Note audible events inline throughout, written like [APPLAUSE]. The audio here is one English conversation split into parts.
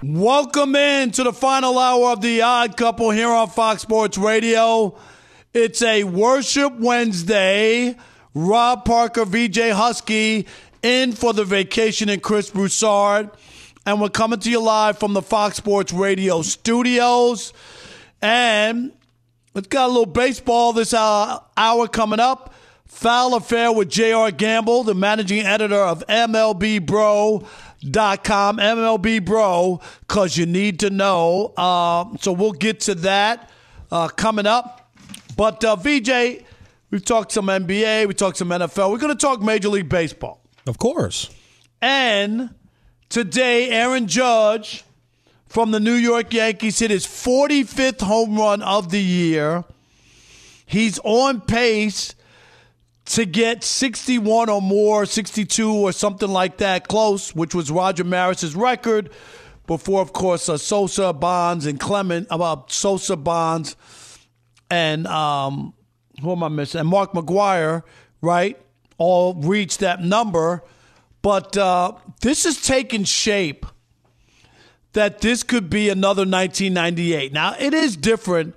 Welcome in to the final hour of the Odd Couple here on Fox Sports Radio. It's a Worship Wednesday. Rob Parker, VJ Huskey, in for the vacation, and Chris Broussard. And we're coming to you live from the Fox Sports Radio studios. And it's got a little baseball this hour, hour coming up. Foul or Fair with J.R. Gamble, the managing editor of MLB Bro dot com MLB Bro because you need to know. Uh, so we'll get to that uh, coming up. But uh, VJ, we've talked some NBA, we talked some NFL. We're going to talk Major League Baseball, of course. And today, Aaron Judge from the New York Yankees hit his 45th home run of the year. He's on pace to get 61 or more, 62 or something like that, close, which was Roger Maris's record. Before, of course, uh, Sosa, Bonds, and Clement, about Sosa, Bonds, and um, who am I missing? And Mark McGwire, right? All reached that number. But uh, this is taking shape that this could be another 1998. Now, it is different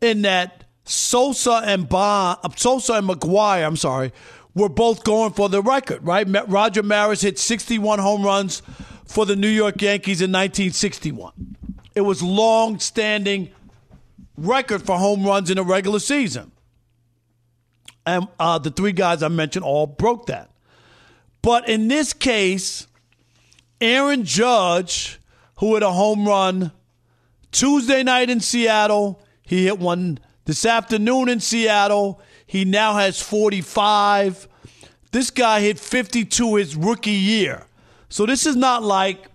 in that Sosa and Bond, Sosa and McGwire, I'm sorry, were both going for the record, right? Roger Maris hit 61 home runs for the New York Yankees in 1961. It was long-standing record for home runs in a regular season. And uh, the three guys I mentioned all broke that. But in this case, Aaron Judge, who hit a home run Tuesday night in Seattle. He hit one this afternoon in Seattle. He now has 45. This guy hit 52 his rookie year. So this is not like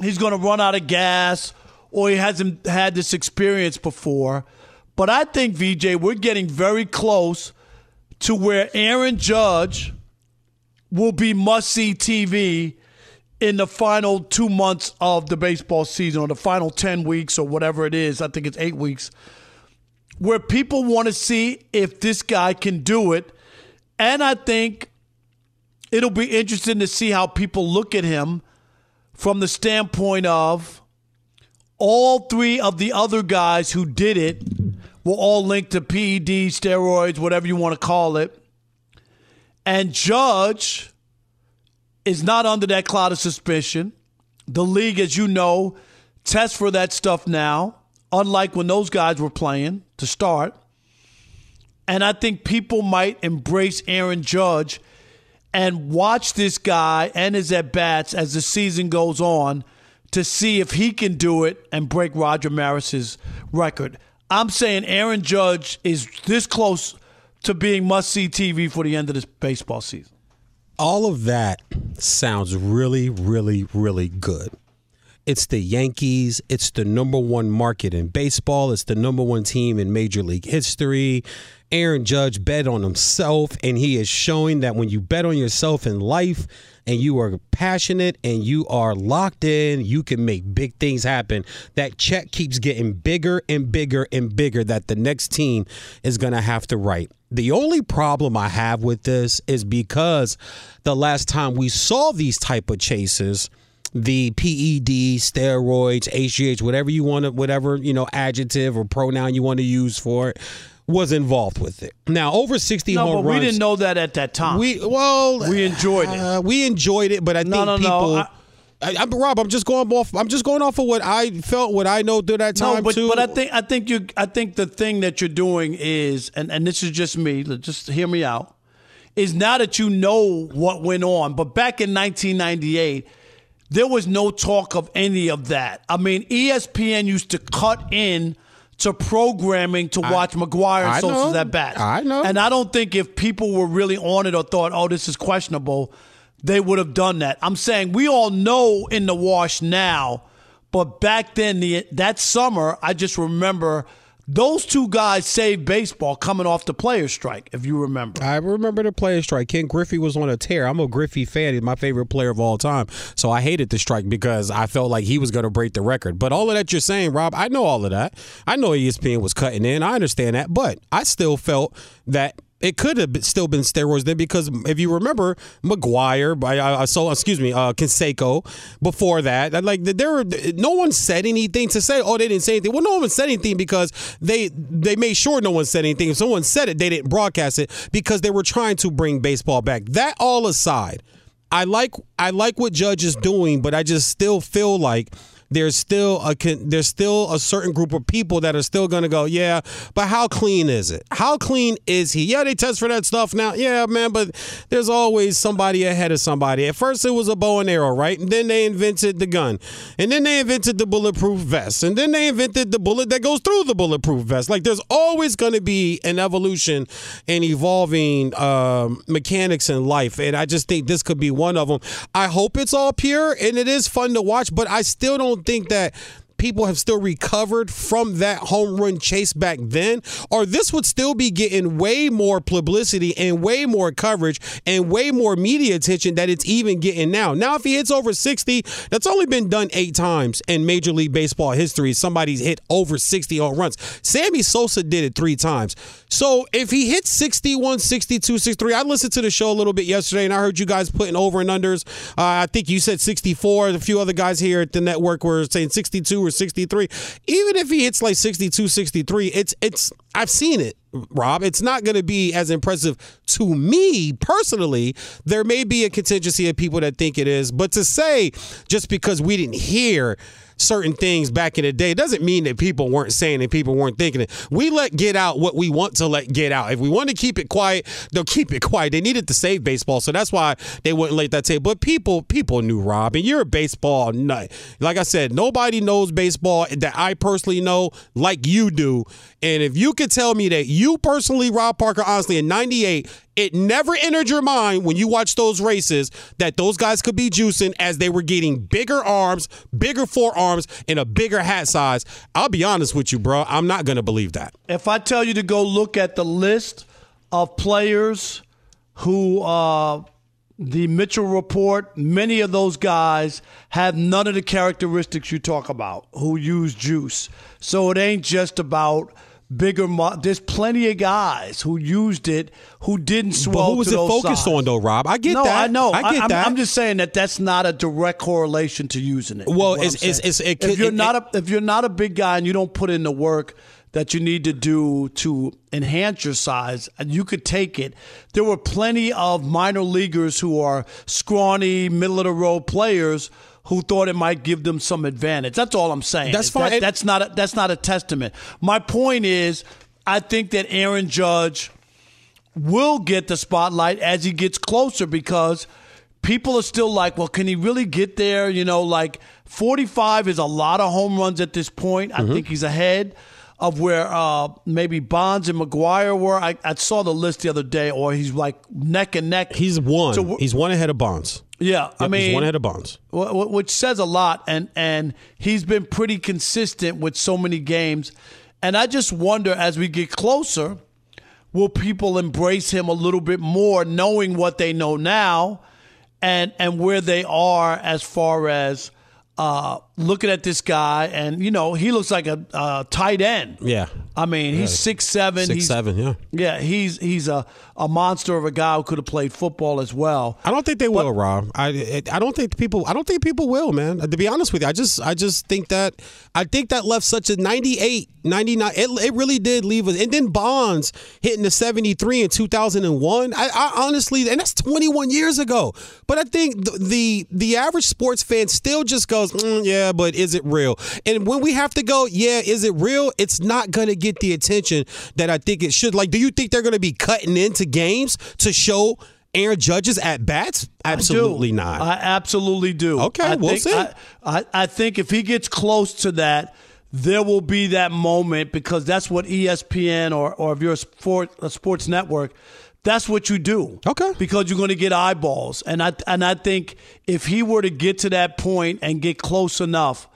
he's going to run out of gas or he hasn't had this experience before. But I think, VJ, we're getting very close to where Aaron Judge will be must see TV in the final two months of the baseball season or the final 10 weeks or whatever it is. I think it's eight weeks, where people want to see if this guy can do it. And I think it'll be interesting to see how people look at him from the standpoint of all three of the other guys who did it were all linked to PED, steroids, whatever you want to call it. And Judge is not under that cloud of suspicion. The league, as you know, tests for that stuff now, unlike when those guys were playing to start. And I think people might embrace Aaron Judge and watch this guy and his at bats as the season goes on to see if he can do it and break Roger Maris's record. I'm saying Aaron Judge is this close to being must see TV for the end of this baseball season. All of that sounds really, really, really good. It's the Yankees. It's the number one market in baseball. It's the number one team in Major League history. Aaron Judge bet on himself, and he is showing that when you bet on yourself in life and you are passionate and you are locked in, you can make big things happen. That check keeps getting bigger and bigger and bigger that the next team is going to have to write. The only problem I have with this is because the last time we saw these type of chases, the PED, steroids, HGH, whatever you want to, whatever, you know, adjective or pronoun you want to use for it, was involved with it. Now, over 60 no, home but runs. we didn't know that at that time. We well, we enjoyed it. Uh, we enjoyed it, but I No, think no, no, people. I- I, I'm Rob. I'm just going off. I'm just going off of what I felt, what I know through that time no, but, too. but I think I think you I think the thing that you're doing is, and, and this is just me. Just hear me out. Is now that you know what went on, but back in 1998, there was no talk of any of that. I mean, ESPN used to cut in to programming to watch McGwire and I Sosa's at bats. I know. And I don't think if people were really on it or thought, oh, this is questionable, they would have done that. I'm saying we all know in the wash now, but back then, the that summer, I just remember those two guys saved baseball coming off the players' strike, if you remember. I remember the player strike. Ken Griffey was on a tear. I'm a Griffey fan. He's my favorite player of all time. So I hated the strike because I felt like he was going to break the record. But all of that you're saying, Rob, I know all of that. I know ESPN was cutting in. I understand that. But I still felt that it could have still been steroids then because if you remember McGwire, I, I, so excuse me, uh, Canseco before that, that, like there were no one said anything to say. Oh, they didn't say anything. Well, no one said anything because they they made sure no one said anything. If someone said it, they didn't broadcast it because they were trying to bring baseball back. That all aside, I like I like what Judge is doing, but I just still feel like there's still a there's still a certain group of people that are still going to go, yeah, but how clean is it? How clean is he? Yeah, they test for that stuff now. Yeah, man, but there's always somebody ahead of somebody. At first it was a bow and arrow, right? And then they invented the gun. And then they invented the bulletproof vest. And then they invented the bullet that goes through the bulletproof vest. Like there's always going to be an evolution and evolving um, mechanics in life. And I just think this could be one of them. I hope it's all pure and it is fun to watch, but I still don't think that people have still recovered from that home run chase back then, or this would still be getting way more publicity and way more coverage and way more media attention that it's even getting now. Now, if he hits over 60, that's only been done eight times in Major League Baseball history. Somebody's hit over 60 home runs. Sammy Sosa did it three times. So if he hits 61, 62, 63, I listened to the show a little bit yesterday and I heard you guys putting over and unders. Uh, I think you said 64. A few other guys here at the network were saying 62 or 63. Even if he hits like 62, 63, it's it's I've seen it, Rob. It's not going to be as impressive to me personally. There may be a contingency of people that think it is, but to say just because we didn't hear certain things back in the day, it doesn't mean that people weren't saying it, people weren't thinking it. We let get out what we want to let get out. If we want to keep it quiet, they'll keep it quiet. They needed to save baseball, so that's why they wouldn't let that tape. But people, people knew Rob, and you're a baseball nut. Like I said, nobody knows baseball that I personally know like you do. And if you could tell me that you personally, Rob Parker, honestly, in '98, it never entered your mind when you watched those races that those guys could be juicing as they were getting bigger arms, bigger forearms, and a bigger hat size. I'll be honest with you, bro. I'm not going to believe that. If I tell you to go look at the list of players who uh, the Mitchell report, many of those guys have none of the characteristics you talk about who use juice. So it ain't just about bigger. There's plenty of guys who used it who didn't swell. But who was it focused on, though, Rob? I get no, that. I know. I get I'm, that. I'm just saying that that's not a direct correlation to using it. Well, it's- it's- it's- it- if you're it- not a if you're not a big guy and you don't put in the work that you need to do to enhance your size, and you could take it. There were plenty of minor leaguers who are scrawny, middle of the road players who thought it might give them some advantage. That's all I'm saying. That's fine. that- that's not a, that's not a testament. My point is, I think that Aaron Judge will get the spotlight as he gets closer because people are still like, well, can he really get there? You know, like 45 is a lot of home runs at this point. Mm-hmm. I think he's ahead of where uh, maybe Bonds and McGwire were. I, I saw the list the other day, or he's like neck and neck. He's one. So he's one ahead of Bonds. yeah, I mean, he's one ahead of Bonds. Wh- wh- which says a lot and and he's been pretty consistent with so many games and i just wonder as we get closer will people embrace him a little bit more knowing what they know now and and where they are as far as uh, looking at this guy and you know he looks like a, a tight end Yeah. i mean he's six seven Six, he's, seven, yeah. yeah he's he's a, a monster of a guy who could have played football as well I don't think they will, Rob. I I don't think people. I don't think people will, man. To be honest with you, I just I just think that I think that left such a 98, 99. It, it really did leave us. And then Bonds hitting the seventy three in two thousand and one. I, I honestly, and that's twenty one years ago. But I think the the, the average sports fan still just goes, "Mm, yeah, but is it real? And when we have to go, yeah, is it real? It's not going to get the attention that I think it should. Like, do you think they're going to be cutting into games to show? Aaron Judge's at bats? Absolutely I not. I absolutely do. Okay, I we'll think, see. I, I, I think if he gets close to that, there will be that moment because that's what ESPN or, or if you're a, sport, a sports network, that's what you do. Okay. Because you're going to get eyeballs. And I, and I think if he were to get to that point and get close enough,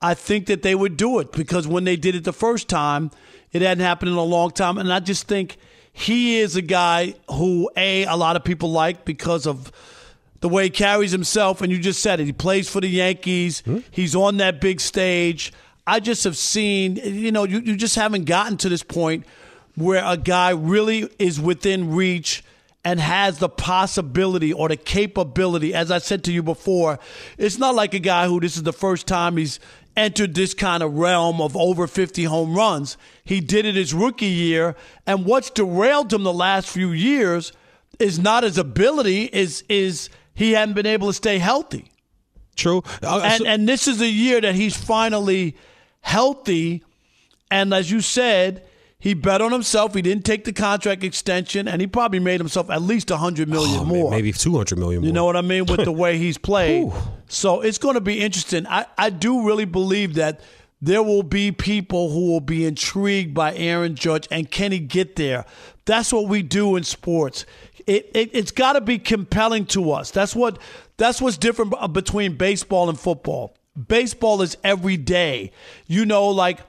I think that they would do it because when they did it the first time, it hadn't happened in a long time. And I just think he is a guy who, A, a lot of people like because of the way he carries himself. And you just said it. He plays for the Yankees, hmm? he's on that big stage. I just have seen, you know, you, you just haven't gotten to this point where a guy really is within reach and has the possibility or the capability. As I said to you before, it's not like a guy who this is the first time he's entered this kind of realm of over 50 home runs. He did it his rookie year, and what's derailed him the last few years is not his ability, is is he hadn't been able to stay healthy. True. Uh, And so- and this is the year that he's finally healthy. And as you said, he bet on himself. He didn't take the contract extension, and he probably made himself at least a hundred oh, million Oh, man, more. maybe two hundred million. More. You know what I mean with the way he's played. [LAUGHS] so it's going to be interesting. I, I do really believe that there will be people who will be intrigued by Aaron Judge and can he get there? That's what we do in sports. It, it it's got to be compelling to us. That's what that's what's different between baseball and football. Baseball is every day. You know, like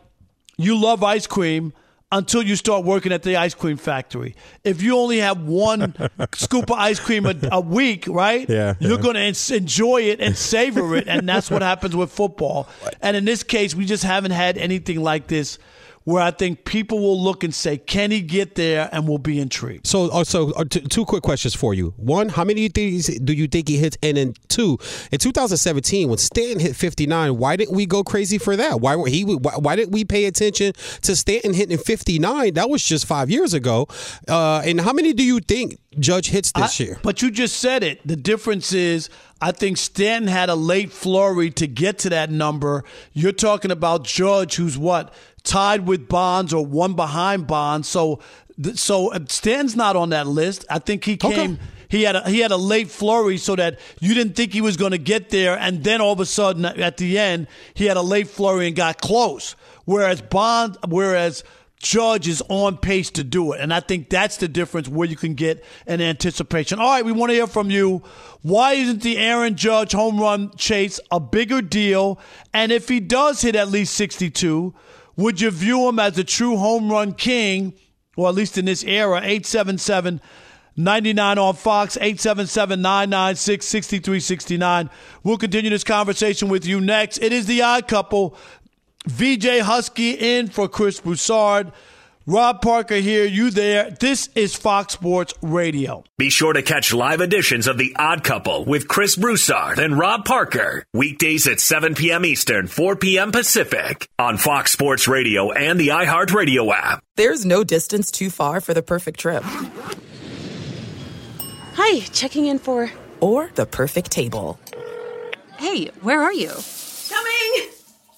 you love ice cream until you start working at the ice cream factory. If you only have one [LAUGHS] scoop of ice cream a, a week, right? Yeah, You're yeah. going to enjoy it and savor it. And that's what happens with football. And in this case, we just haven't had anything like this where I think people will look and say, can he get there? And we'll be intrigued. So, uh, so uh, t- two quick questions for you. One, how many do you think, do you think he hits? And then two, in 2017, when Stanton hit 59, why didn't we go crazy for that? Why were he? Why, why didn't we pay attention to Stanton hitting 59? That was just five years ago. Uh, and how many do you think Judge hits this I- year? But you just said it. The difference is I think Stanton had a late flurry to get to that number. You're talking about Judge, who's what tied with Bonds or one behind Bonds. So, so uh, Stanton's not on that list. I think he came. Okay. He had a, he had a late flurry so that you didn't think he was going to get there, and then all of a sudden at the end he had a late flurry and got close. Whereas Bond, whereas Judge is on pace to do it. And I think that's the difference where you can get an anticipation. All right, we want to hear from you. Why isn't the Aaron Judge home run chase a bigger deal? And if he does hit at least 62, would you view him as a true home run king, or at least in this era? 877 99 on Fox, 877 996 6369. We'll continue this conversation with you next. It is the odd couple. VJ Huskey in for Chris Broussard. Rob Parker here, you there. This is Fox Sports Radio. Be sure to catch live editions of The Odd Couple with Chris Broussard and Rob Parker. Weekdays at 7 p.m. Eastern, 4 p.m. Pacific on Fox Sports Radio and the iHeartRadio app. There's no distance too far for the perfect trip. Hi, checking in for. Or the perfect table. Hey, where are you? Coming!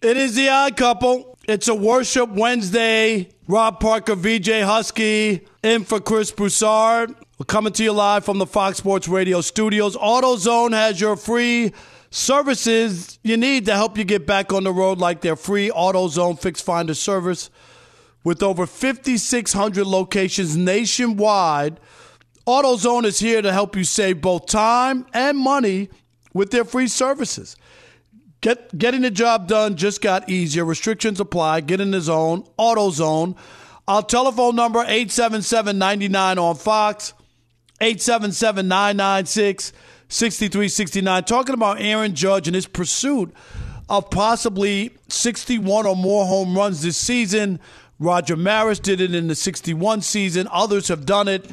It is the odd couple. It's a worship Wednesday. Rob Parker, VJ Huskey, in for Chris Broussard. We're coming to you live from the Fox Sports Radio studios. AutoZone has your free services you need to help you get back on the road, like their free AutoZone Fix Finder service. With over 5,600 locations nationwide, AutoZone is here to help you save both time and money with their free services. Get, getting the job done just got easier. Restrictions apply. Get in the zone. AutoZone. Our telephone number 877-99 on Fox. 877-996-6369. Talking about Aaron Judge and his pursuit of possibly 61 or more home runs this season. Roger Maris did it in the 61 season. Others have done it.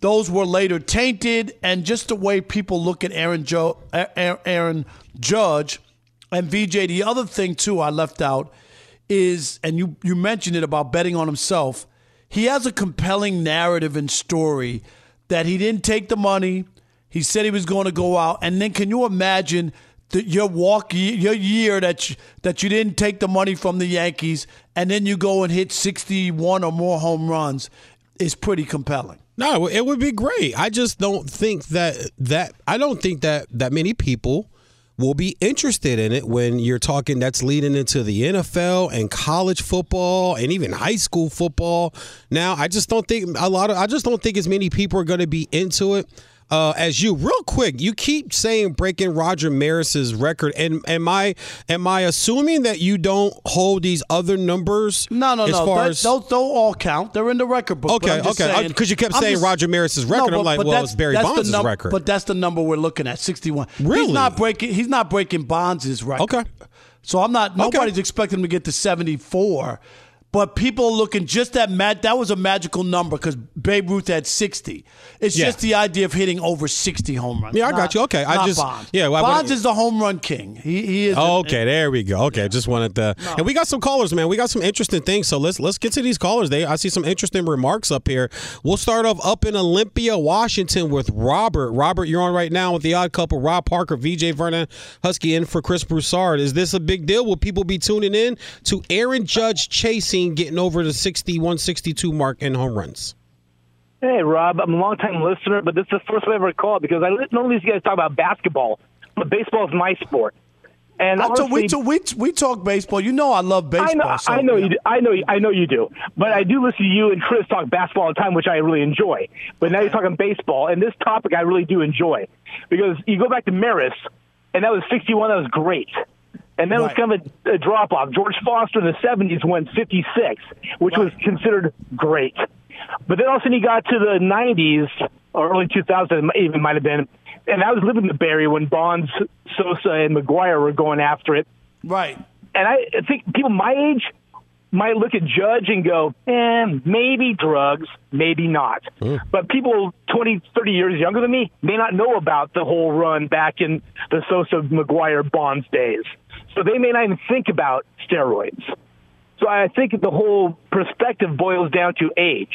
Those were later tainted, and just the way people look at Aaron, jo- Aaron Judge and VJ. The other thing too I left out is, and you you mentioned it about betting on himself. He has a compelling narrative and story that he didn't take the money. He said he was going to go out, and then can you imagine? The, your walk, your year that you, that you didn't take the money from the Yankees, and then you go and hit sixty-one or more home runs, is pretty compelling. No, it would be great. I just don't think that that I don't think that that many people will be interested in it when you're talking that's leading into the NFL and college football and even high school football. Now, I just don't think a lot of I just don't think as many people are going to be into it uh, as you. Real quick, you keep saying breaking Roger Maris's record, and am I am I assuming that you don't hold these other numbers? No, no, as no. Far That- as, those, those all count. They're in the record book. Okay, But okay. Because you kept I'm saying just- Roger Maris's record. I'm like, well, it's Barry Bonds' num- record. But that's the number we're looking at, sixty-one. Really? He's not breaking. He's not breaking Bonds' record. Okay. So I'm not. Nobody's expecting him to get to seventy-four. But people are looking just that mag- that was a magical number because Babe Ruth had sixty. It's Yeah. just the idea of hitting over sixty home runs. Yeah, I not- got you. Okay, I not just- Bonds. yeah, well, I- Bonds is the home run king. He, he is. Oh, okay, there we go. Okay, just wanted to, and we got some callers, man. We got some interesting things. So let's let's get to these callers. They, I see some interesting remarks up here. We'll start off up in Olympia, Washington, with Robert. Robert, you're on right now with the Odd Couple. Rob Parker, VJ Vernon, Huskey in for Chris Broussard. Is this a big deal? Will people be tuning in to Aaron Judge chasing, getting over the 61, 62 mark in home runs? Hey, Rob, I'm a long-time listener, but this is the first time I ever called because I know these guys talk about basketball, but baseball is my sport. And oh, I talk- we, honestly- talk- we we talk baseball. You know I love baseball. I know, so, I know yeah. you. Do, I know, you- I know you do. But I do listen to you and Chris talk basketball all the time, which I really enjoy. But now you're talking baseball, and this topic I really do enjoy because you go back to Maris, and that was 61. That was great. And then it was kind of a, a drop off. George Foster in the 70s went 56, which was considered great. But then all of a sudden he got to the 90s or early 2000s, even might have been. And I was living in the Bay Area when Bonds, Sosa, and McGwire were going after it. Right. And I think people my age might look at Judge and go, eh, maybe drugs, maybe not. But people 20, 30 years younger than me may not know about the whole run back in the Sosa McGwire Bonds days. So they may not even think about steroids. So I think the whole perspective boils down to age.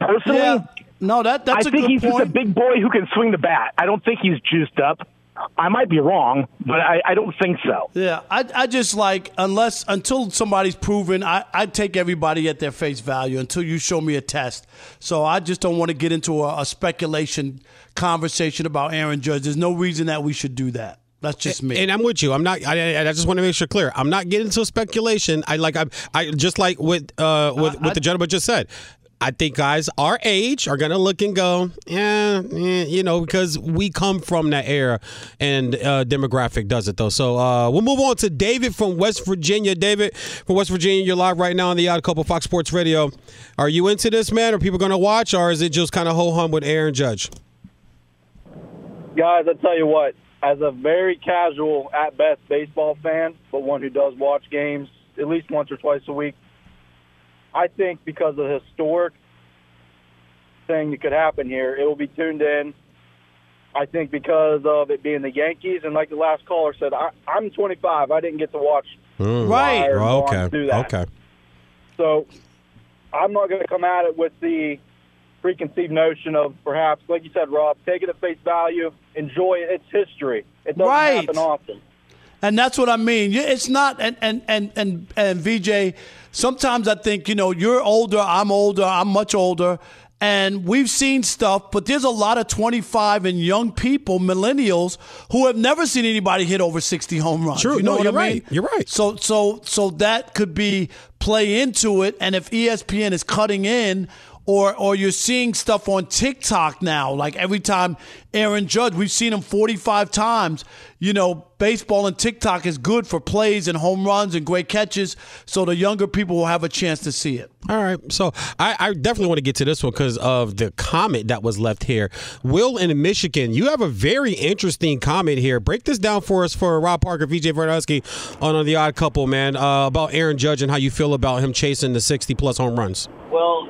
Personally, Yeah. No, that that's I think he's point. just a big boy who can swing the bat. I don't think he's juiced up. I might be wrong, but I, I don't think so. Yeah, I, I just like unless until somebody's proven, I, I take everybody at their face value until you show me a test. So I just don't want to get into a, a speculation conversation about Aaron Judge. There's no reason that we should do that. That's just me. And I'm with you. I'm not. I, I I just want to make sure clear. I'm not getting into speculation. I like. I, I just like what uh what, what the gentleman just said. I think guys our age are gonna look and go, yeah, eh, you know, because we come from that era, and uh, demographic does it though. So uh, we'll move on to David from West Virginia. David from West Virginia, you're live right now on the Odd Couple Fox Sports Radio. Are you into this, man? Are people gonna watch, or is it just kind of ho hum with Aaron Judge? Guys, I tell you what, as a very casual, at best, baseball fan, but one who does watch games at least once or twice a week, I think because of the historic thing that could happen here, it will be tuned in. I think because of it being the Yankees, and like the last caller said, I, I'm 25. I didn't get to watch hmm. Right. Flyers Okay. Do that. Okay. So I'm not going to come at it with the preconceived notion of perhaps, like you said, Rob, take it at face value, enjoy it. It's history. It doesn't Right. happen often. And that's what I mean. It's not and and and and and VJ. Sometimes I think you know you're older. I'm older. I'm much older. And we've seen stuff, but there's a lot of 25 and young people, millennials, who have never seen anybody hit over 60 home runs. True. You know No, what you're I mean? right. You're right. So, so, so that could be play into it. And if ESPN is cutting in, or or you're seeing stuff on TikTok now, like every time Aaron Judge, we've seen him 45 times. You know, baseball and TikTok is good for plays and home runs and great catches, so the younger people will have a chance to see it. All right. So I, I definitely want to get to this one because of the comment that was left here. Will in Michigan, you have a very interesting comment here. Break this down for us for Rob Parker, VJ Verdusky on, on The Odd Couple, man, uh, about Aaron Judge and how you feel about him chasing the 60 plus home runs. Well, if you think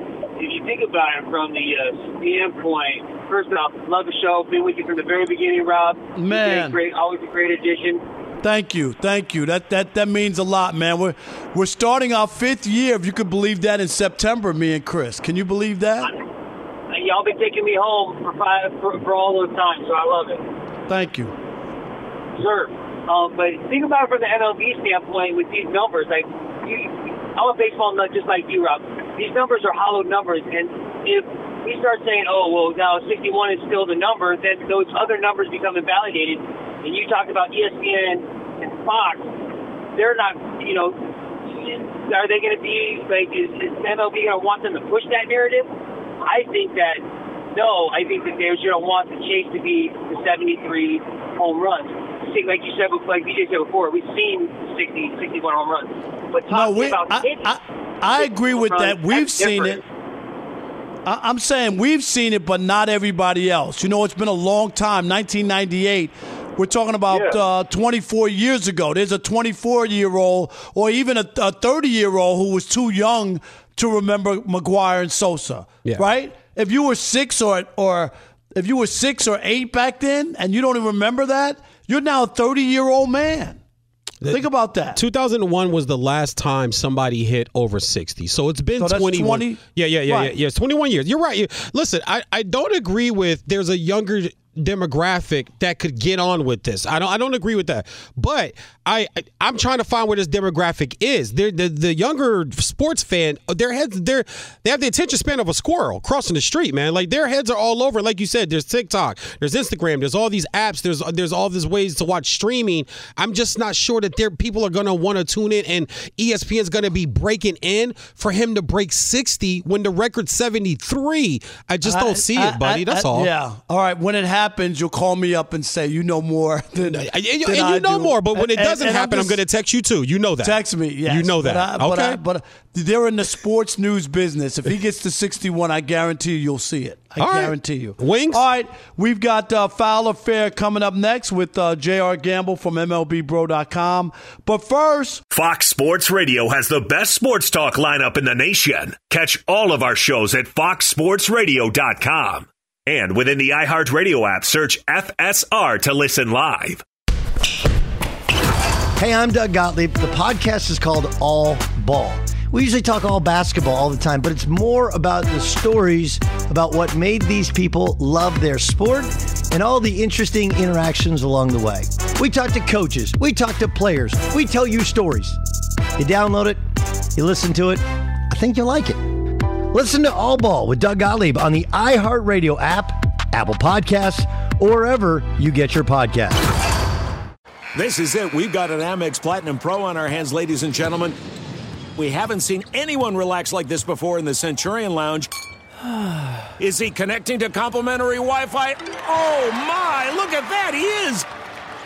about it from the uh, standpoint, first off, love the show. Been with you from the very beginning, Rob. Man. a great, always a great addition. Thank you, thank you. That that that means a lot, man. We're we're starting our fifth year, if you could believe that, in September. Me and Chris, can you believe that? Uh, Y'all been taking me home for five for, for all those times, so I love it. Thank you. Sure. Um, but think about it from the MLB standpoint with these numbers. Like, you, I'm a baseball nut just like you, Rob. These numbers are hollow numbers, and if we start saying, "Oh, well, now 61 is still the number," then those other numbers become invalidated. And you talked about ESPN and Fox; they're not, you know, are they going to be like? Is, is MLB going to want them to push that narrative? I think that no. I think that they're going to want the chase to be the 73 home runs. See, Like you said, before- like DJ said before, we've seen 60, 61 home runs. But No, we, about I, hitting, I, I agree with runs, that. We've seen different. it. I, I'm saying we've seen it, but not everybody else. You know, it's been a long time. 1998. We're talking about uh, 24 years ago. There's a 24 year old, or even a 30 year old who was too young to remember McGwire and Sosa. Yeah. Right? If you were six or or if you were six or eight back then, and you don't even remember that, you're now a 30 year old man. Think about that. 2001 was the last time somebody hit over 60. So it's been So that's 21. 20? Yeah, yeah, yeah, Right. yeah, yeah. It's 21 years. You're right. Listen, I, I don't agree with there's a younger demographic that could get on with this. I don't I don't agree with that. But I, I I'm trying to find where this demographic is. They're, the the younger sports fan, their heads they're they have the attention span of a squirrel crossing the street, man. Like their heads are all over. Like you said, there's TikTok, there's Instagram, there's all these apps, there's there's all these ways to watch streaming. I'm just not sure that there people are gonna want to tune in and ESPN's gonna be breaking in for him to break 60 when the record's 73. I just don't see I- it, buddy. I- That's all. Yeah. All right. When it happens, you'll call me up and say you know more than, [LAUGHS] And, than and I you know do. more, but when it doesn't and happen, I'm just- going to text you too. You know that. Text me. Yes. You know But that. I- But, okay. I, but they're in the sports news business. If he gets to 61, I guarantee you, you'll see it. I All right. guarantee you. Wings. All right. We've got uh, Foul or Fair coming up next with uh, J.R. Gamble from MLBBro.com. But first, Fox Sports Radio has the best sports talk lineup in the nation. Catch all of our shows at foxsportsradio.com. And within the iHeartRadio app, search FSR to listen live. Hey, I'm Doug Gottlieb. The podcast is called All Ball. We usually talk all basketball all the time, but it's more about the stories about what made these people love their sport and all the interesting interactions along the way. We talk to coaches, we talk to players, we tell you stories. You download it, you listen to it, I think you'll like it. Listen to All Ball with Doug Gottlieb on the iHeartRadio app, Apple Podcasts, or wherever you get your podcasts. This is it. We've got an Amex Platinum Pro on our hands, ladies and gentlemen. We haven't seen anyone relax like this before in the Centurion Lounge. [SIGHS] Is he connecting to complimentary Wi Fi? Oh my, look at that, he is!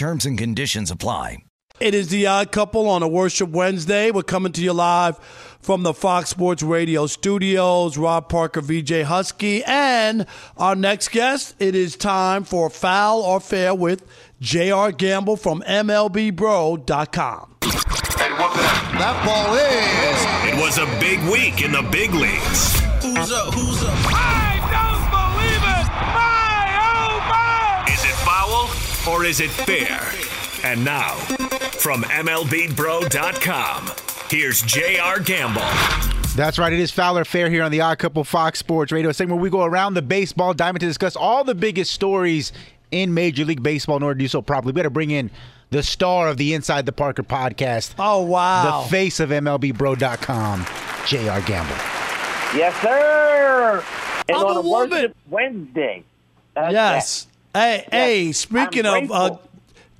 Terms and conditions apply. It is the odd couple on a Worship Wednesday. We're coming to you live from the Fox Sports Radio studios. Rob Parker, VJ Huskey, and our next guest. It is time for Foul or Fair with J.R. Gamble from MLBBro.com. And what that ball is. It was a big week in the big leagues. Who's up? Who's up? Or is it fair? And now, from MLBBro.com, here's J.R. Gamble. That's right. It is Foul or Fair here on the Odd Couple Fox Sports Radio segment where we go around the baseball diamond to discuss all the biggest stories in Major League Baseball. In order to do so properly, we got to bring in the star of the Inside the Parker podcast. Oh, wow. The face of MLBBro.com, J.R. Gamble. Yes, sir. And I'm on a a woman. Wednesday. That's Yes. Hey, hey, speaking I'm of uh.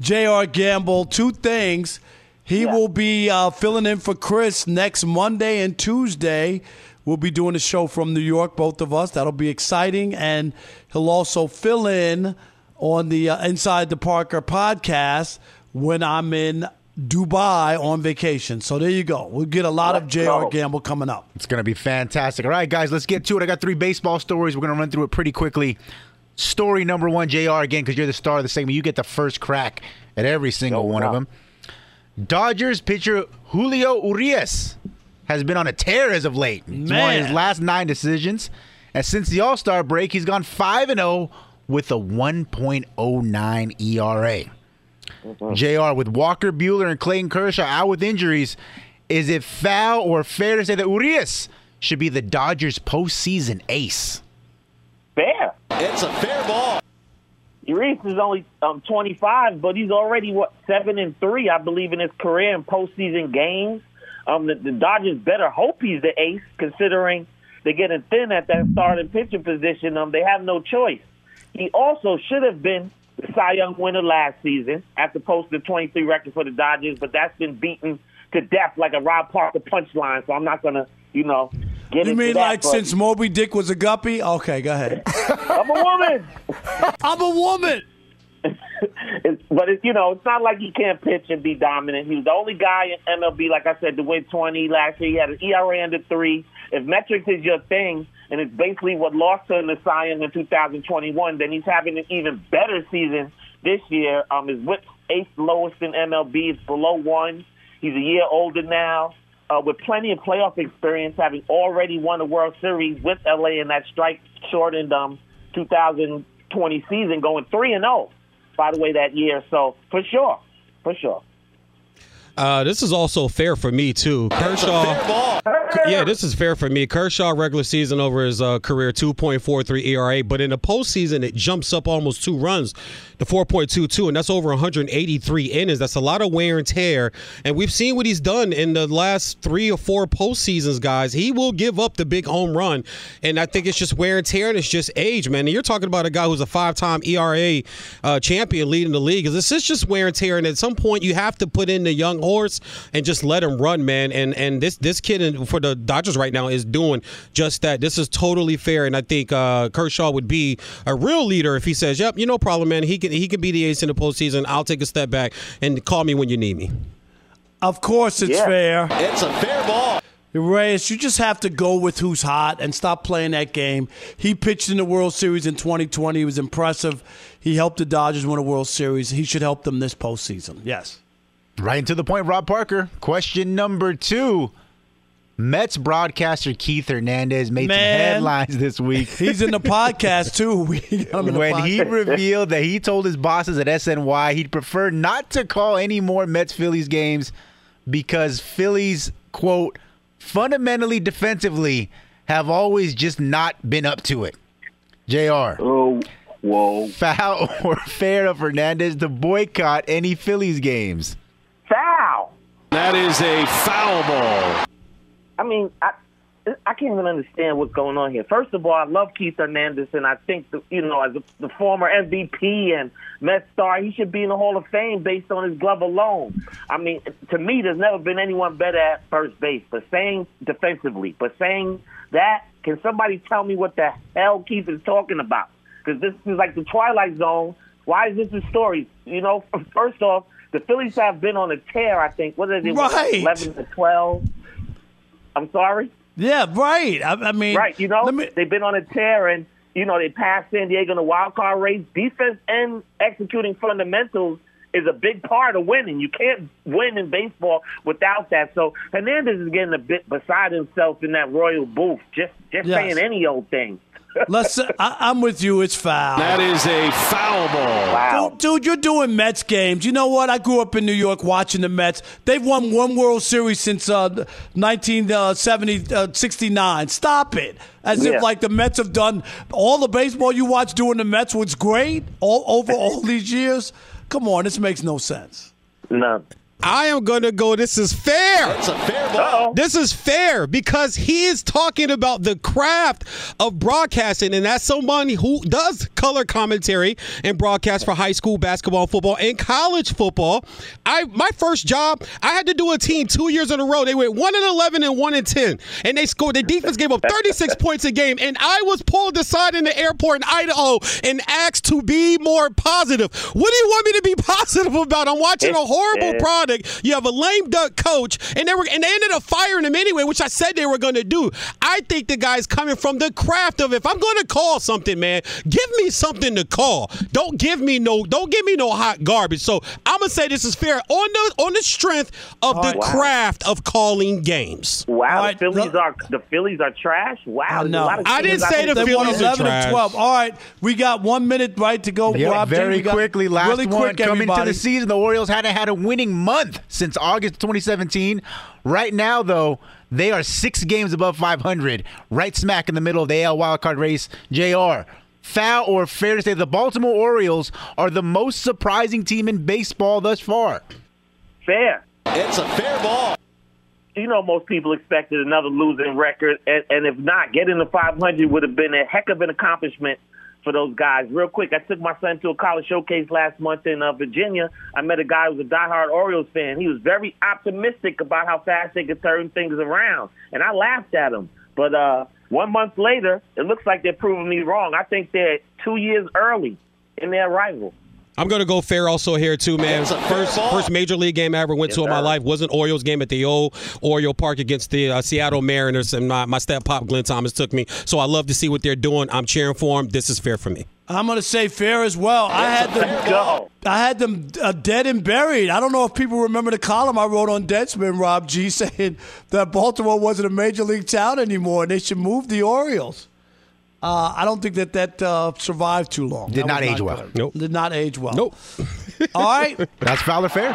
J.R. Gamble, two things. He will be uh, filling in for Chris next Monday and Tuesday. We'll be doing a show from New York, both of us. That'll be exciting. And he'll also fill in on the uh, Inside the Parker podcast when I'm in Dubai on vacation. So there you go. We'll get a lot of Let's J.R. go. Gamble coming up. It's going to be fantastic. All right, guys, let's get to it. I got three baseball stories. We're going to run through it pretty quickly. Story number one, JR, again, because you're the star of the segment. You get the first crack at every single one of them. Dodgers pitcher Julio Urias has been on a tear as of late. He's won his last nine decisions. And since the All Star break, he's gone 5 and 0 with a 1.09 ERA. Mm-hmm. JR, with Walker Buehler and Clayton Kershaw out with injuries, is it foul or fair to say that Urias should be the Dodgers postseason ace? Fair. It's a fair ball. Urias is only um, 25, but he's already what seven and three, I believe, in his career in postseason games. Um, the, the Dodgers better hope he's the ace, considering they're getting thin at that starting pitcher position. Um, they have no choice. He also should have been the Cy Young winner last season after posting the 23 record for the Dodgers, but that's been beaten to death like a Rob Parker punchline. So I'm not gonna, you know, get You mean like since Moby Dick was a guppy? Okay, go ahead. [LAUGHS] I'm a woman. [LAUGHS] I'm a woman. [LAUGHS] It's, but it's you know, it's not like he can't pitch and be dominant. He was the only guy in MLB, like I said, to win 20 last year. He had an ERA under three. If metrics is your thing, and it's basically what lost him the Cy Young in 2021, then he's having an even better season this year. Um, his whip's eighth lowest in MLB. It's below one. He's a year older now. Uh, with plenty of playoff experience, having already won a World Series with LA in that strike shortened um, 2020 season, going three and zero. By the way, that year, so for sure, for sure. Uh, this is also fair for me too. Kershaw. Yeah, this is fair for me. Kershaw regular season over his uh, career 2.43 ERA, but in the postseason it jumps up almost two runs to 4.22, and that's over 183 innings. That's a lot of wear and tear, and we've seen what he's done in the last three or four postseasons. Guys, he will give up the big home run, and I think it's just wear and tear, and it's just age, man. And you're talking about a guy who's a five-time ERA uh, champion, leading the league. This is just wear and tear, and at some point you have to put in the young horse and just let him run, man. And and this this kid in, for the Dodgers right now is doing just that. This is totally fair, and I think uh, Kershaw would be a real leader if he says, "Yep, you no problem, man. He can he can be the ace in the postseason. I'll take a step back and call me when you need me." Of course, it's Yeah. fair. It's a fair ball. Reyes, you just have to go with who's hot and stop playing that game. He pitched in the World Series in 2020. He was impressive. He helped the Dodgers win a World Series. He should help them this postseason. Yes. Right to the point, Rob Parker. Question number two. Mets broadcaster Keith Hernandez made some headlines this week. [LAUGHS] He's in the podcast too. We [LAUGHS] got him in the when he revealed that he told his bosses at SNY he'd prefer not to call any more Mets Phillies games because Phillies, quote, fundamentally defensively have always just not been up to it. JR. Oh, whoa. Foul [LAUGHS] or fair of Hernandez to boycott any Phillies games? That is a foul ball. I mean, I I can't even understand what's going on here. First of all, I love Keith Hernandez, and I think the, you know, as a, the former MVP and Met star, he should be in the Hall of Fame based on his glove alone. I mean, to me, there's never been anyone better at first base. But saying defensively, but saying that, can somebody tell me what the hell Keith is talking about? Because this is like the Twilight Zone. Why is this a story? You know, [LAUGHS] first off, the Phillies have been on a tear. I think what is it? Right. Eleven to twelve. I'm sorry. Yeah, right. I, I mean, right. You know, they've been on a tear, and you know they passed San Diego in the wild card race. Defense and executing fundamentals is a big part of winning. You can't win in baseball without that. So Hernandez is getting a bit beside himself in that royal booth, just just Yes. saying any old thing. Let's. I, I'm with you. It's foul. That is a foul ball. Dude, dude, you're doing Mets games. You know what? I grew up in New York watching the Mets. They've won one World Series since uh, 1970, uh, Stop it. As Yeah. if like the Mets have done all the baseball you watch doing the Mets was great all over all [LAUGHS] these years. Come on, this makes no sense. No. I am going to go. This is fair. A fair ball. This is fair because he is talking about the craft of broadcasting, and that's someone who does color commentary and broadcast for high school basketball, football, and college football. I my first job, I had to do a team two years in a row. They went one and eleven and one and ten, and they scored. The defense gave up thirty six [LAUGHS] points a game, and I was pulled aside in the airport in Idaho and asked to be more positive. What do you want me to be [LAUGHS] positive about? I'm watching a horrible product product. You have a lame duck coach, and they were and they ended up firing him anyway, which I said they were going to do. I think the guy's coming from the craft of if I'm going to call something, man, give me something to call. Don't give me no don't give me no hot garbage. So I'm gonna say this is fair on the on the strength of All the. Wow. craft of calling games. Wow, the Phillies are the Phillies are trash. Wow, there's a No, lot of Phillies out there. they won 11 and 12. All right, we got one minute right to go. Yeah, Rob very we quickly. Last really one quick, coming into everybody. the season. The Orioles hadn't had a winning month since August 2017. Right now, though, they are six games above 500, right smack in the middle of the AL wildcard race. Jr. Foul or fair to say the Baltimore Orioles are the most surprising team in baseball thus far. fair. It's a fair ball. You know, most people expected another losing record, and, and if not, getting to 500 would have been a heck of an accomplishment for those guys. Real quick, I took my son to a college showcase last month in uh, Virginia. I met a guy who was a diehard Orioles fan. He was very optimistic about how fast they could turn things around, and I laughed at him. But uh, one month later, it looks like they're proving me wrong. I think they're two years early in their arrival. I'm gonna go fair also here too, man. First first major league game I ever went to in my life was an Orioles game at the old Oriole Park against the uh, Seattle Mariners, and my, my step pop Glenn Thomas took me. So I love to see what they're doing. I'm cheering for them. This is fair for me. I'm going to say fair as well. I had them. I had them uh, dead and buried. I don't know if people remember the column I wrote on Deadspin, Rob G, [LAUGHS] saying that Baltimore wasn't a major league town anymore and they should move the Orioles. Uh, I don't think that that uh, survived too long. Did That not was age well. good. Nope. Did not age well. Nope. [LAUGHS] All right. [LAUGHS] That's foul or fair?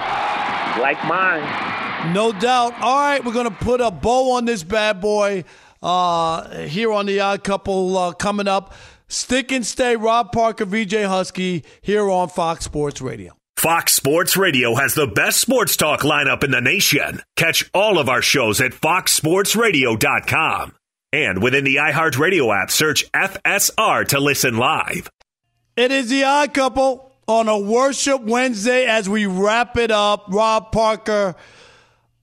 Like mine. No doubt. All right, we're going to put a bow on this bad boy uh, here on the Odd Couple uh, coming up. Stick and stay, Rob Parker, VJ Huskey, here on Fox Sports Radio. Fox Sports Radio has the best sports talk lineup in the nation. Catch all of our shows at foxsportsradio.com. And within the iHeartRadio app, search FSR to listen live. It is the Odd Couple on a Worship Wednesday as we wrap it up. Rob Parker,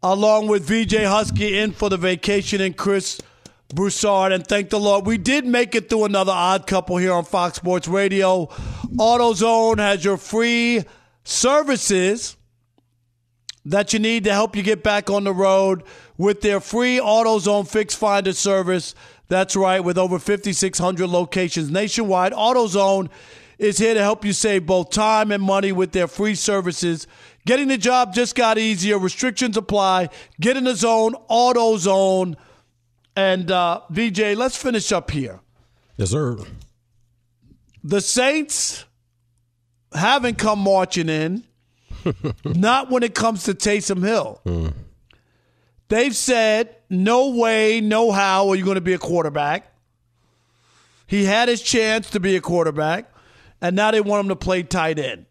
along with VJ Huskey, in for the vacation, and Chris Broussard. And thank the Lord, we did make it through another Odd Couple here on Fox Sports Radio. AutoZone has your free services that you need to help you get back on the road with their free AutoZone Fix Finder service. That's right, with over 5,600 locations nationwide, AutoZone is here to help you save both time and money with their free services. Getting the job just got easier. Restrictions apply. Get in the zone, AutoZone. And uh, VJ, let's finish up here. Yes, sir. The Saints haven't come marching in. Not when it comes to Taysom Hill. They've said, no way, no how are you going to be a quarterback. He had his chance to be a quarterback, and now they want him to play tight end.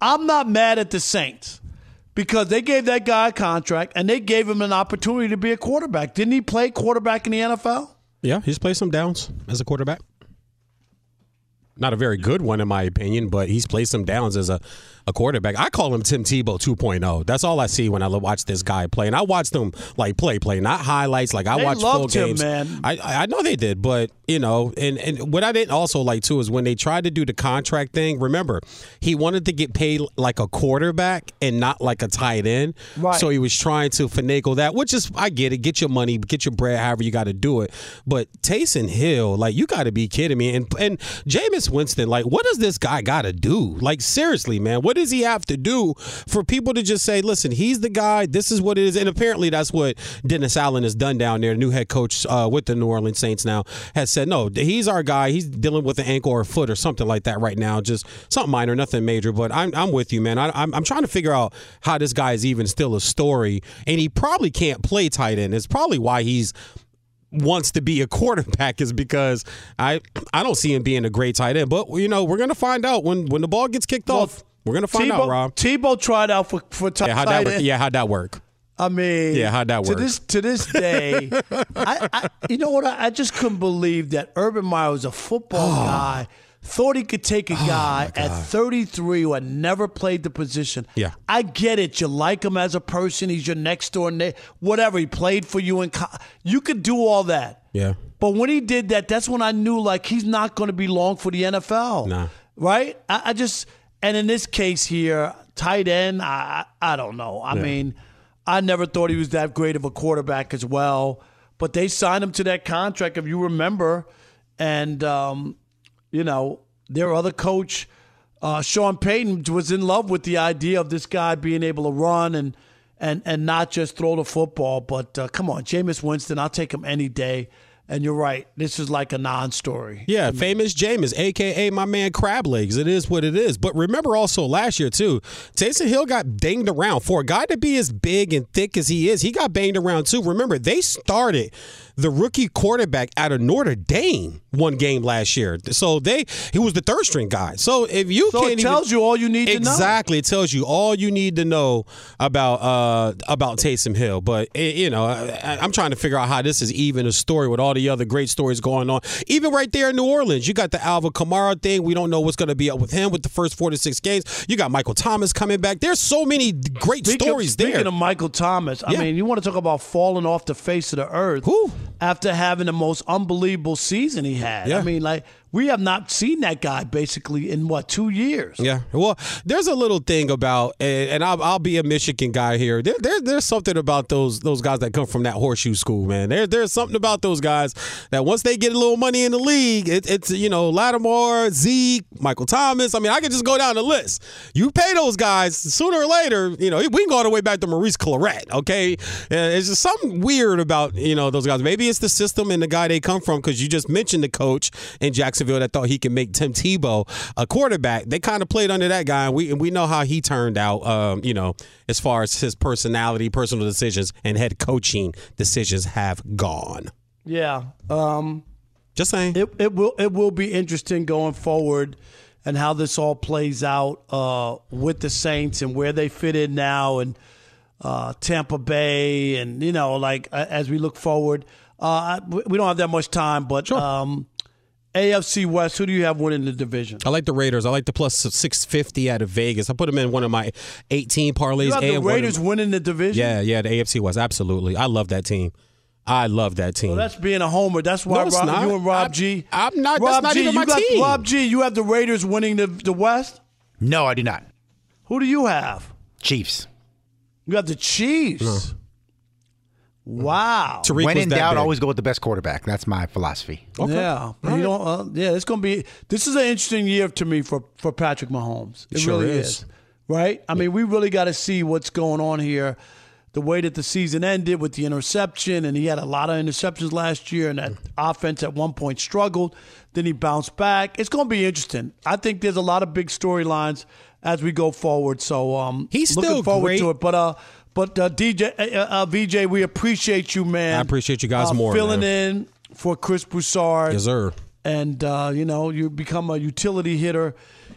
I'm not mad at the Saints because they gave that guy a contract and they gave him an opportunity to be a quarterback. Didn't he play quarterback in the NFL? Yeah, he's played some downs as a quarterback. Not a very good one, in my opinion, but he's played some downs as a, a quarterback. I call him Tim Tebow 2.0. That's all I see when I watch this guy play. And I watched him like play, play, not highlights. Like I They watched full loved him, games. man. I I know they did, but you know, and and what I didn't also like too is when they tried to do the contract thing. Remember, he wanted to get paid like a quarterback and not like a tight end. Right. So he was trying to finagle that, which is I get it. Get your money, get your bread, however you got to do it. But Taysom Hill, like you got to be kidding me. And and Jameis Winston, like what does this guy got to do? Like seriously, man, what does he have to do for people to just say, listen, he's the guy. This is what it is. And apparently that's what Dennis Allen has done down there. The New head coach uh, with the New Orleans Saints now has said, no, he's our guy. He's dealing with an ankle or a foot or something like that right now. Just something minor, nothing major. But I'm I'm with you, man. I, I'm I'm trying to figure out how this guy is even still a story, and he probably can't play tight end. It's probably why he's wants to be a [LAUGHS] quarterback is because I I don't see him being a great tight end. But you know, we're gonna find out when when the ball gets kicked off. We're gonna find Tebow, out, Rob. Tebow tried out for for tight Yeah, how'd that work? Yeah, how'd that work? I mean, Yeah, how'd that to work? this to this day, [LAUGHS] I, I you know what? I, I just couldn't believe that Urban Meyer was a football oh. guy. Thought he could take a oh, guy at 33 who had never played the position. Yeah. I get it. You like him as a person. He's your next door neighbor. Whatever. He played for you in. Co- you could do all that. Yeah. But when he did that, that's when I knew like he's not going to be long for the NFL. Nah. Right? I, I just and in this case here, tight end, I I don't know. I Yeah. mean, I never thought he was that great of a quarterback as well. But they signed him to that contract, if you remember, and um, you know their other coach, uh, Sean Payton, was in love with the idea of this guy being able to run and and and not just throw the football. But uh, come on, Jameis Winston, I'll take him any day. And you're right, this is like a non-story. Yeah, famous Jameis, aka my man Crab Legs. It is what it is. But remember also last year too, Taysom Hill got dinged around. For a guy to be as big and thick as he is, he got banged around too. Remember, they started the rookie quarterback out of Notre Dame one game last year. So they he was the third string guy. So if you So can't it tells even, you all you need to know. exactly, it tells you all you need to know about uh about Taysom Hill. But eh, you know, I, I'm trying to figure out how this is even a story with all the other great stories going on. Even right there in New Orleans, you got the Alvin Kamara thing. We don't know what's going to be up with him with the first four to six games. You got Michael Thomas coming back. There's so many great Speaking- stories there. speaking of Michael Thomas, I Yeah. mean, you want to talk about falling off the face of the earth after having the most unbelievable season he had. Yeah. I mean, like we have not seen that guy basically in what two years. Yeah. Well, there's a little thing about, and and I'll, I'll be a Michigan guy here. There, there, there's something about those those guys that come from that horseshoe school, man. There, there's something about those guys that once they get a little money in the league, it, it's you know Lattimore, Zeke, Michael Thomas. I mean, I could just go down the list. You pay those guys sooner or later. You know, we can go all the way back to Maurice Clarett. Okay, it's just something weird about you know those guys. Maybe it's the system and the guy they come from because you just mentioned the coach in Jacksonville that thought he could make Tim Tebow a quarterback. They kind of played under that guy, and we and we know how he turned out. Um, you know, as far as his personality, personal decisions, and head coaching decisions have gone. Yeah. Um, Just saying. It, it will it will be interesting going forward and how this all plays out uh, with the Saints and where they fit in now and uh, Tampa Bay and you know like as we look forward. Uh, we we don't have that much time, but um, AFC West. Who do you have winning the division? I like the Raiders. I like the plus six fifty out of Vegas. I put them in one of my eighteen parlays. You have the and one of- Raiders winning the division. Yeah, yeah, the AFC West. Absolutely, I love that team. I love that team. Well, that's being a homer. That's why No, it's Rob, not. you and Rob I'm- G. I'm not- that's Rob not G, even you my got, team. Rob G, you have the Raiders winning the the West. No, I do not. Who do you have? Chiefs. You have the Chiefs. Wow. when in doubt, always go with the best quarterback. That's my philosophy. Yeah, you know, uh, yeah, it's gonna be. This is an interesting year to me for for Patrick Mahomes. It Sure really is. is. Right? I mean, we really got to see what's going on here. The way that the season ended with the interception, and he had a lot of interceptions last year, and that offense at one point struggled. Then he bounced back. It's going to be interesting. I think there's a lot of big storylines as we go forward. So um, He's looking still forward great. to it. But uh, but uh, DJ uh, uh, VJ, we appreciate you, man. I appreciate you guys uh, more, filling man. in for Chris Broussard Yes, sir. and uh, you know you become a utility hitter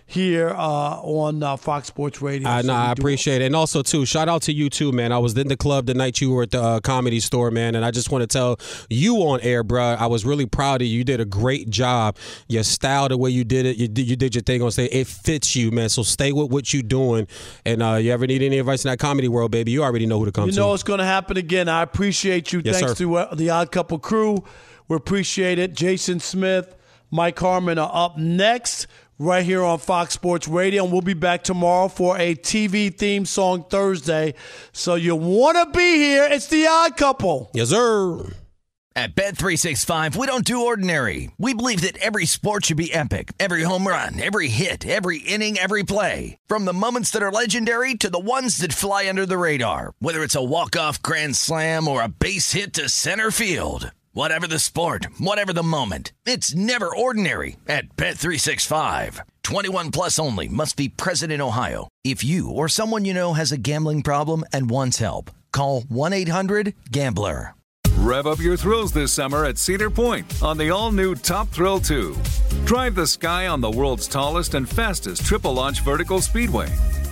here uh, on uh, Fox Sports Radio. I So know, we I appreciate it. And also, too, shout out to you, too, man. I was in the club the night you were at the uh, comedy store, man. And I just want to tell you on air, bro, I was really proud of you. You did a great job. Your style, the way you did it, you did, you did your thing on stage. It fits you, man. So stay with what you're doing. And uh, you ever need any advice in that comedy world, baby, you already know who to come to. You to. know it's going to happen again. I appreciate you. Yes, Thanks sir. to uh, the Odd Couple crew. We appreciate it. Jason Smith, Mike Harmon are up next right here on Fox Sports Radio. And we'll be back tomorrow for a TV theme song Thursday. So you want to be here. It's the Odd Couple. Yes, sir. At Bet365, we don't do ordinary. We believe that every sport should be epic. Every home run, every hit, every inning, every play. From the moments that are legendary to the ones that fly under the radar. Whether it's a walk-off grand slam or a base hit to center field. Whatever the sport, whatever the moment. It's never ordinary at Bet365. 21 plus only must be present in Ohio. If you or someone you know has a gambling problem and wants help, call 1-800-GAMBLER. Rev up your thrills this summer at Cedar Point on the all new Top Thrill 2. Drive the sky on the world's tallest and fastest triple launch vertical speedway.